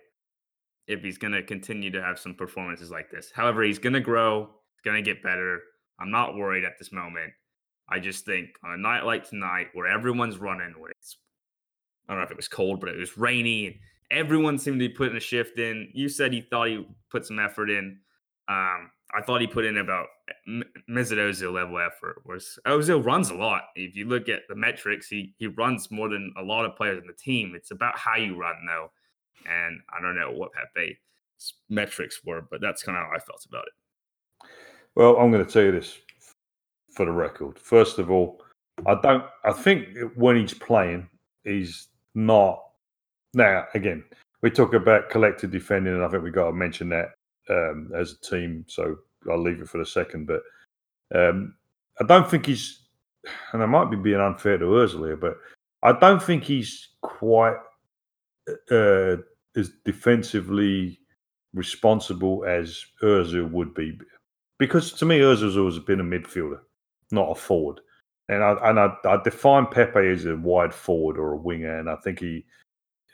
if he's gonna continue to have some performances like this. However, he's gonna grow. He's gonna get better. I'm not worried at this moment. I just think on a night like tonight, where everyone's running, where it's I don't know if it was cold, but it was rainy, and everyone seemed to be putting a shift in. You said he thought he put some effort in. Um, I thought he put in about M- Ozil level effort. Whereas Ozil runs a lot. If you look at the metrics, he he runs more than a lot of players in the team. It's about how you run though, and I don't know what Pepe's metrics were, but that's kind of how I felt about it. Well, I'm going to tell you this for the record. First of all, I don't. I think when he's playing, he's not. Now, again, we talk about collective defending, and I think we got to mention that um, as a team. So I'll leave it for the second. But um, I don't think he's, and I might be being unfair to Ozil here, but I don't think he's quite uh, as defensively responsible as Ozil would be because to me, Ozil's always been a midfielder, not a forward. And I and I, I define Pepe as a wide forward or a winger, and I think he.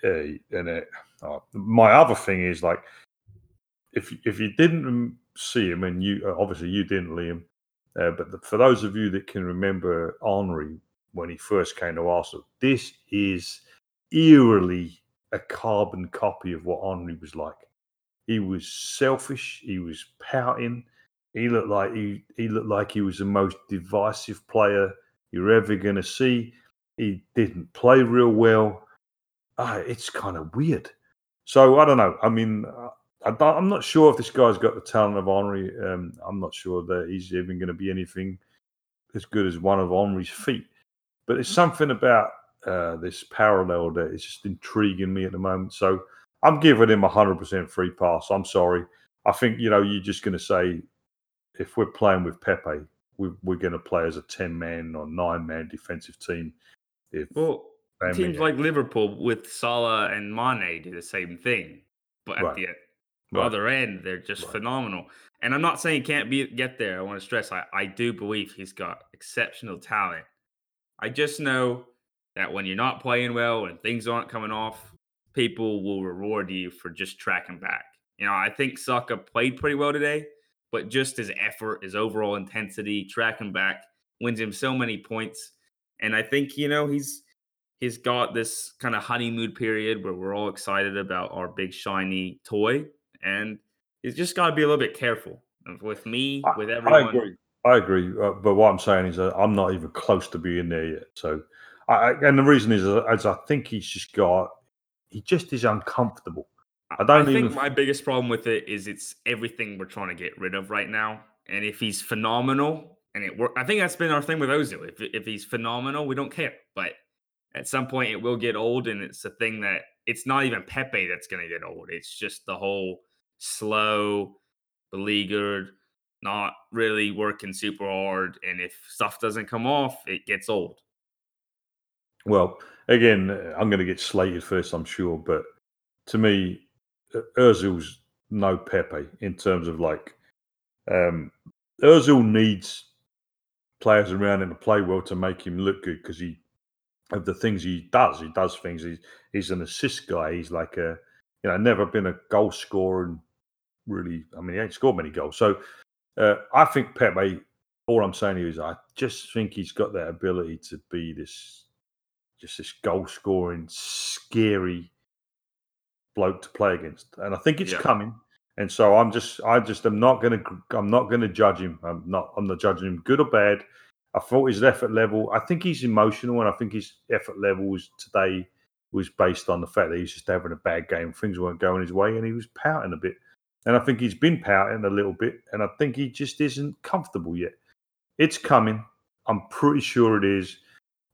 Uh, and uh, uh, my other thing is like, if if you didn't see him, and you uh, obviously you didn't, Liam, uh, but the, for those of you that can remember Henry when he first came to Arsenal, this is eerily a carbon copy of what Henry was like. He was selfish. He was pouting. He looked like he he looked like he was the most divisive player you're ever going to see. He didn't play real well. Ah, it's kind of weird. So I don't know. I mean, uh, I, I'm not sure if this guy's got the talent of Henry. Um, I'm not sure that he's even going to be anything as good as one of Henry's feet. But there's something about uh, this parallel that is just intriguing me at the moment. So I'm giving him a hundred percent free pass. I'm sorry. I think you know you're just going to say if we're playing with Pepe, we, we're going to play as a ten man or nine man defensive team. If Well, teams like Liverpool with Salah and Mane do the same thing, but at Right. the Right. other end, they're just Right. phenomenal. And I'm not saying he can't be get there. I want to stress I, I do believe he's got exceptional talent. I just know that when you're not playing well and things aren't coming off, people will reward you for just tracking back. You know, I think Saka played pretty well today, but just his effort, his overall intensity, tracking back wins him so many points. And I think, you know, he's he's got this kind of honeymoon period where we're all excited about our big shiny toy. And he's just got to be a little bit careful with me, with everyone. I agree. I agree. Uh, but what I'm saying is that I'm not even close to being there yet. So, I, I- and the reason is, uh, as I think he's just got, he just is uncomfortable. I don't think even- my biggest problem with it is it's everything we're trying to get rid of right now. And if he's phenomenal, and it work, I think that's been our thing with Ozil. If if he's phenomenal, we don't care. But at some point, it will get old, and it's a thing that it's not even Pepe that's going to get old. It's just the whole slow, beleaguered, not really working super hard, and if stuff doesn't come off, it gets old. Well, again, uh, I'm going to get slated first, I'm sure. But to me, uh, Ozil's no Pepe in terms of like, um, Ozil needs players around him to play well to make him look good because he of the things he does. He does things. He's he's an assist guy. He's like a you know never been a goal scorer and really. I mean, he ain't scored many goals. So uh, I think Pepe. All I'm saying is, I just think he's got that ability to be this just this goal scoring, scary bloke to play against, and I think it's Yeah. coming. And so I'm just, I just am not going to, I'm not going to judge him. I'm not, I'm not judging him good or bad. I thought his effort level, I think he's emotional, and I think his effort level was today was based on the fact that he's just having a bad game. Things weren't going his way, and he was pouting a bit. And I think he's been pouting a little bit, and I think he just isn't comfortable yet. It's coming. I'm pretty sure it is.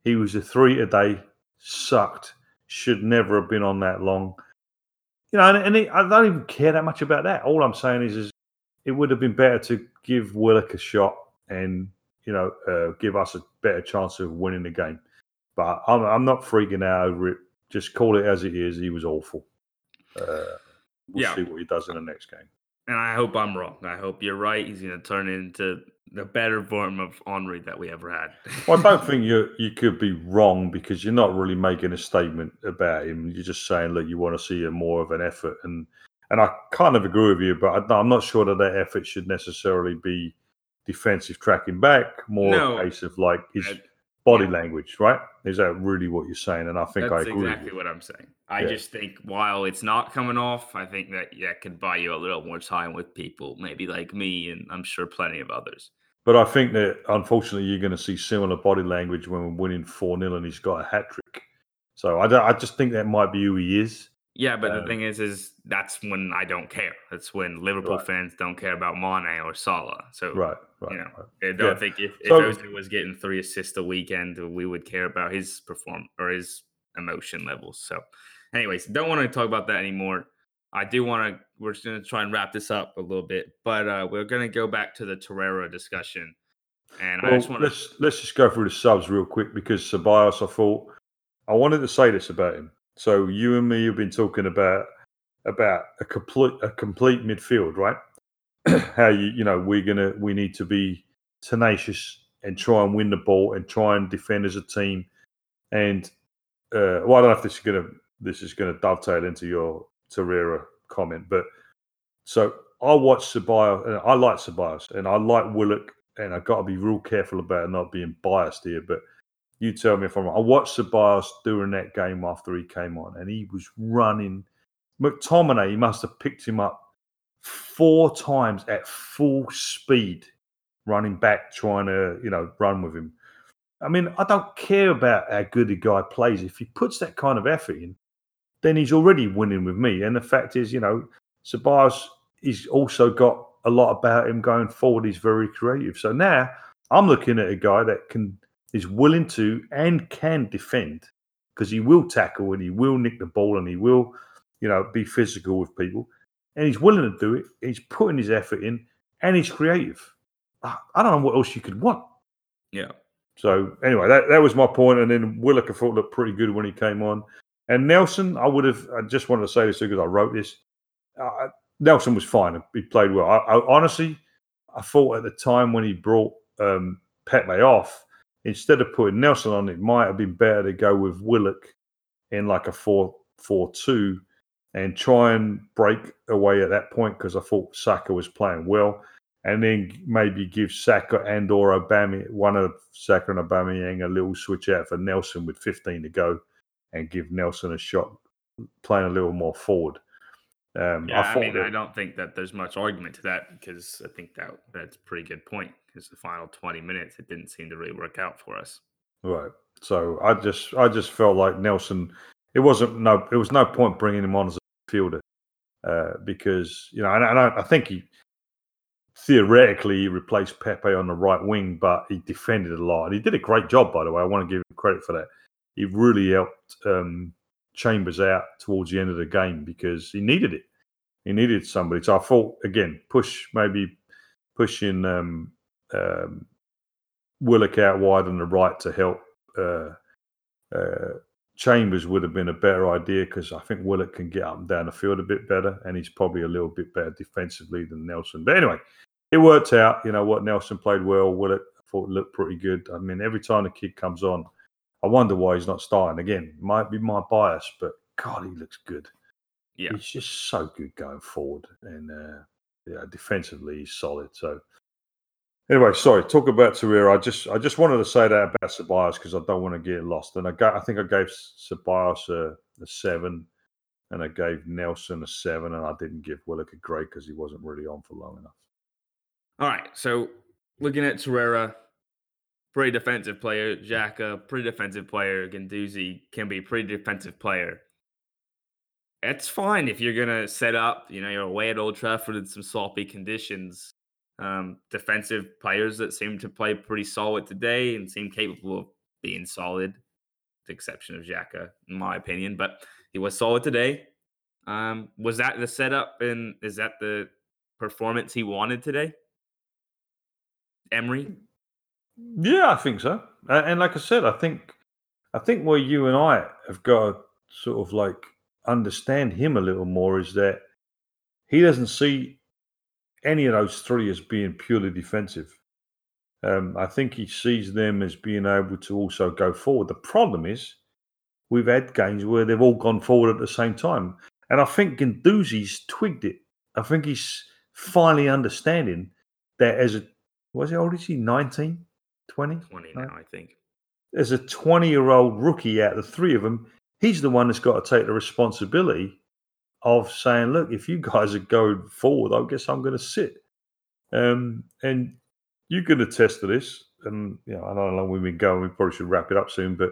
He was a three a day, sucked, should never have been on that long. You know, and, and it, I don't even care that much about that. All I'm saying is, is it would have been better to give Willock a shot and you know uh, give us a better chance of winning the game. But I'm, I'm not freaking out over it. Just call it as it is. He was awful. Uh, we'll Yeah. see what he does in the next game. And I hope I'm wrong. I hope you're right. He's going to turn into the better form of Henry that we ever had. Well, I don't think you you could be wrong because you're not really making a statement about him. You're just saying, look, you want to see a more of an effort, and and I kind of agree with you, but I, I'm not sure that that effort should necessarily be defensive tracking back. More No. a case of like his body language, right? Is that really what you're saying? And I think I That's agree. exactly what I'm saying. I Yeah. just think while it's not coming off, I think that yeah, could buy you a little more time with people, maybe like me, and I'm sure plenty of others. But I think that unfortunately you're going to see similar body language when we're winning four 0 and he's got a hat trick. So I don't, I just think that might be who he is. Yeah, but Um, the thing is, is that's when I don't care. That's when Liverpool Right. fans don't care about Mane or Salah. So Right, right. You know, right. I don't Yeah. think if, if So- Ozil was getting three assists a weekend, we would care about his perform or his emotion levels. So, anyways, don't want to talk about that anymore. I do want to. We're just going to try and wrap this up a little bit, but uh, we're going to go back to the Torreira discussion. And I just want to. let's let's just go through the subs real quick because Ceballos, I thought I wanted to say this about him. So you and me have been talking about about a complete a complete midfield, right? How you you know we're gonna we need to be tenacious and try and win the ball and try and defend as a team. And uh, well, I don't know if this is gonna this is gonna dovetail into your Torreira comment, but so I watch Ceballos and I like Ceballos and I like Willock and I've got to be real careful about not being biased here, but you tell me if I'm wrong. I watched Ceballos during that game after he came on, and he was running. McTominay, he must have picked him up four times at full speed, running back, trying to, you know, run with him. I mean, I don't care about how good a guy plays. If he puts that kind of effort in, then he's already winning with me. And the fact is, you know, Ceballos, he's also got a lot about him going forward. He's very creative. So now I'm looking at a guy that can is willing to and can defend because he will tackle and he will nick the ball and he will you know, be physical with people, and he's willing to do it. He's putting his effort in, and he's creative. I I don't know what else you could want. Yeah. So anyway, that, that was my point. And then Willock I thought looked pretty good when he came on. And Nelson, I would have. I just wanted to say this because I wrote this. Uh, Nelson was fine. He played well. I, I, honestly, I thought at the time when he brought um, Pepe off, instead of putting Nelson on, it might have been better to go with Willock in like a four four two and try and break away at that point because I thought Saka was playing well and then maybe give Saka and or Obama one of Saka and Aubameyang a little switch out for Nelson with 15 to go, and give Nelson a shot playing a little more forward. Um, Yeah, I, thought mean, that- I don't think that there's much argument to that because I think that that's a pretty good point. Because the final 20 minutes, it didn't seem to really work out for us. Right. So I just I just felt like Nelson. It wasn't no. It was no point bringing him on as a fielder uh, because you know, and, and I, I think he theoretically he replaced Pepe on the right wing, but he defended a lot and he did a great job. By the way, I want to give him credit for that. He really helped um, Chambers out towards the end of the game because he needed it. He needed somebody. So I thought again, push maybe pushing um, um, Willock out wide on the right to help uh, uh, Chambers would have been a better idea because I think Willock can get up and down the field a bit better, and he's probably a little bit better defensively than Nelson. But anyway, it worked out. You know what? Nelson played well. Willock thought looked pretty good. I mean, every time the kid comes on, I wonder why he's not starting again. Might be my bias, but God, he looks good. Yeah. He's just so good going forward, and uh, yeah, defensively he's solid. So anyway, sorry. Talk about Torreira. I just I just wanted to say that about Ceballos because I don't want to get lost. And I got I think I gave Ceballos a, a seven, and I gave Nelson a seven, and I didn't give Willock a grade because he wasn't really on for long enough. All right. So looking at Torreira, pretty defensive player. Xhaka, pretty defensive player. Guendouzi can be pretty defensive player. It's fine if you're gonna set up. You know, you're away at Old Trafford in some sloppy conditions. Um, defensive players that seem to play pretty solid today and seem capable of being solid, with the exception of Xhaka, in my opinion. But he was solid today. Um, was that the setup and is that the performance he wanted today? Emery? Yeah, I think so. And like I said, I think I think where you and I have got to sort of like understand him a little more is that he doesn't see any of those three as being purely defensive. Um, I think he sees them as being able to also go forward. The problem is we've had games where they've all gone forward at the same time. And I think Guendouzi's twigged it. I think he's finally understanding that as a was he old is he 19, 20? 20 Right. now, I think. As a 20 year old rookie out of the three of them, he's the one that's got to take the responsibility of saying, look, if you guys are going forward, I guess I'm going to sit. Um, and you can attest to this. And, you know, I don't know how long we've been going. We probably should wrap it up soon. But,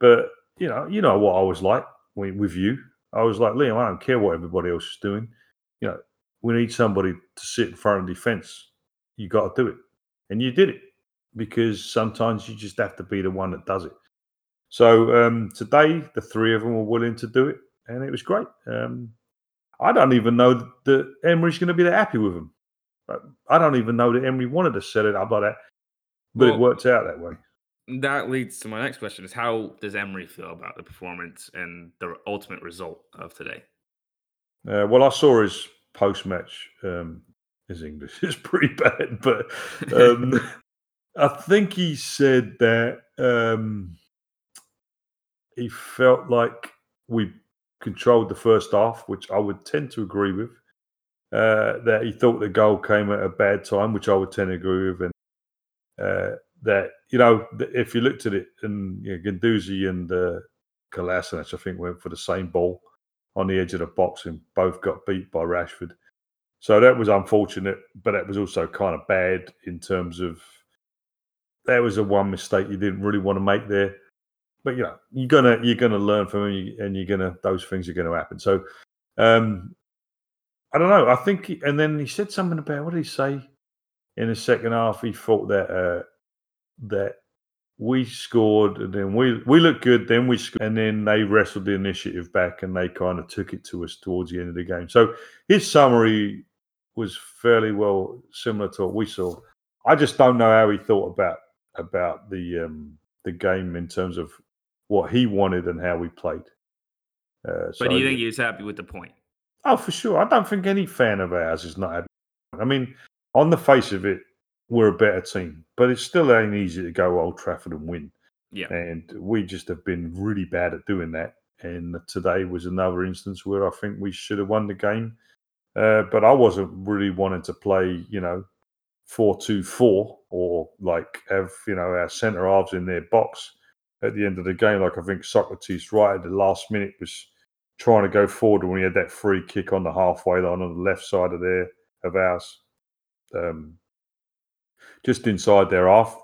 but you know, you know what I was like with you. I was like, Liam, I don't care what everybody else is doing. You know, we need somebody to sit in front of defense. You got to do it. And you did it because sometimes you just have to be the one that does it. So um, today, the three of them were willing to do it, and it was great. Um, I don't even know that Emery's going to be that happy with him. I don't even know that Emery wanted to set it up like that, but it worked out that way. That leads to my next question is how does Emery feel about the performance and the ultimate result of today? Uh, well, I saw his post match. Um, his English is pretty bad, but um, I think he said that um, he felt like we controlled the first half, which I would tend to agree with. Uh, that he thought the goal came at a bad time, which I would tend to agree with, and uh, that you know if you looked at it, and you know, Guendouzi and uh, I think went for the same ball on the edge of the box, and both got beat by Rashford. So that was unfortunate, but that was also kind of bad in terms of that was a one mistake you didn't really want to make there. But you know, you're gonna you're gonna learn from it, and you're gonna those things are to happen. So um, I don't know. I think, he, and then he said something about what did he say in the second half? He thought that uh, that we scored, and then we we looked good. Then we scored, and then they wrestled the initiative back, and they kind of took it to us towards the end of the game. So his summary was fairly well similar to what we saw. I just don't know how he thought about about the um, the game in terms of what he wanted and how we played. Uh, but so, do you think he was happy with the point? Oh, for sure. I don't think any fan of ours is not happy. I mean, on the face of it, we're a better team, but it still ain't easy to go Old Trafford and win. Yeah. And we just have been really bad at doing that. And today was another instance where I think we should have won the game. Uh, but I wasn't really wanting to play, you know, 4 2 4 or like have, you know, our centre halves in their box at the end of the game. Like I think Sokratis right at the last minute was trying to go forward when he had that free kick on the halfway line on the left side of there of ours. Um, just inside their half.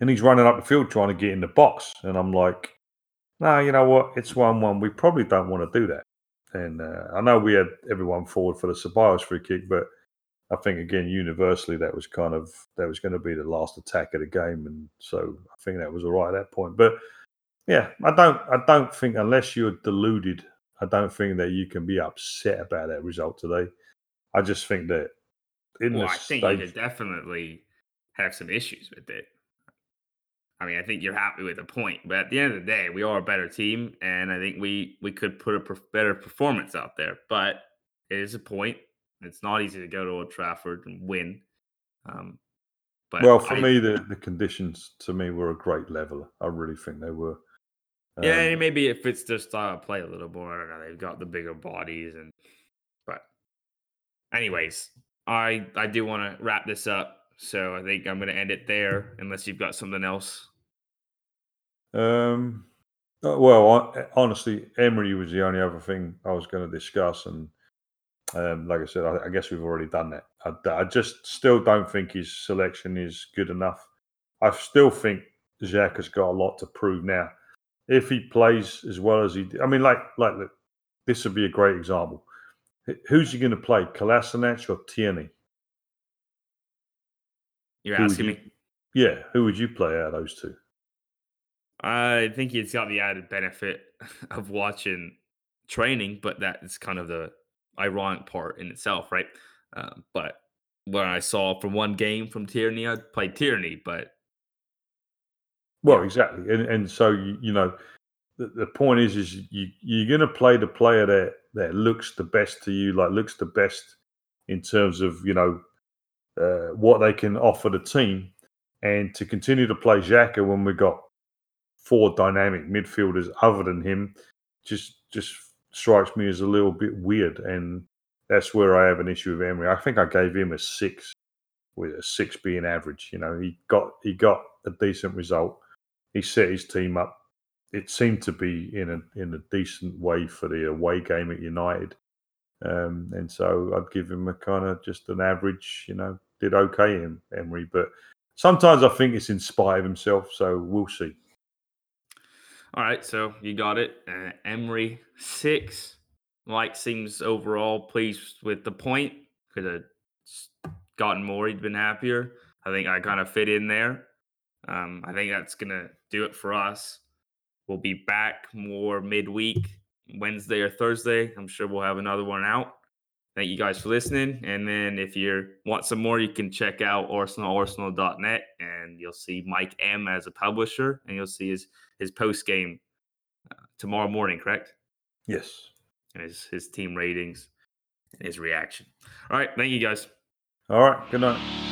And he's running up the field trying to get in the box. And I'm like, no, you know what? It's 1 1. We probably don't want to do that. And uh, I know we had everyone forward for the Ceballos free kick, but I think again universally that was kind of that was going to be the last attack of the game, and so I think that was all right at that point. But yeah, I don't I don't think unless you're deluded, I don't think that you can be upset about that result today. I just think that in well, I think state, you could definitely have some issues with it. I mean, I think you're happy with the point, but at the end of the day, we are a better team, and I think we we could put a better performance out there. But it is a point. It's not easy to go to Old Trafford and win. Um, but well, for I, me, the, the conditions to me were a great level. I really think they were. Um, yeah, maybe it fits their style of play a little more. I don't know. They've got the bigger bodies, and but anyways, I I do want to wrap this up. So I think I'm going to end it there, unless you've got something else. Um. Uh, well, honestly, Emery was the only other thing I was going to discuss, and um, like I said, I, I, guess we've already done that. I, I, just still don't think his selection is good enough. I still think Jack has got a lot to prove now. If he plays as well as he, I mean, like like this would be a great example. Who's he going to play, Kolasinac or Tierney? You're who asking you, me? Yeah, who would you play out of those two? I think he's got the added benefit of watching training, but that's kind of the ironic part in itself, right? Uh, but when I saw from one game from Tierney, I played play Tierney, but well, exactly, and and so you, you know, the, the point is, is you you're going to play the player that that looks the best to you, like looks the best in terms of you know uh, what they can offer the team, and to continue to play Xhaka when we got four dynamic midfielders other than him, just just strikes me as a little bit weird, and that's where I have an issue with Emery. I think I gave him a six, with a six being average. You know, he got he got a decent result. He set his team up. It seemed to be in a in a decent way for the away game at United. Um, and so I'd give him a kind of just an average, you know, did okay in Emery, but sometimes I think it's in spite of himself. So we'll see. All right, so you got it. Uh, Emery six. Mike seems overall pleased with the point. Could have gotten more. He'd been happier. I think I kind of fit in there. Um, I think that's gonna do it for us. We'll be back more midweek, Wednesday or Thursday. I'm sure we'll have another one out. Thank you guys for listening. And then if you want some more, you can check out arsenal, and you'll see Mike M as a publisher, and you'll see his his post game uh, tomorrow morning. Correct? Yes. And his his team ratings and his reaction. All right. Thank you guys. All right. Good night.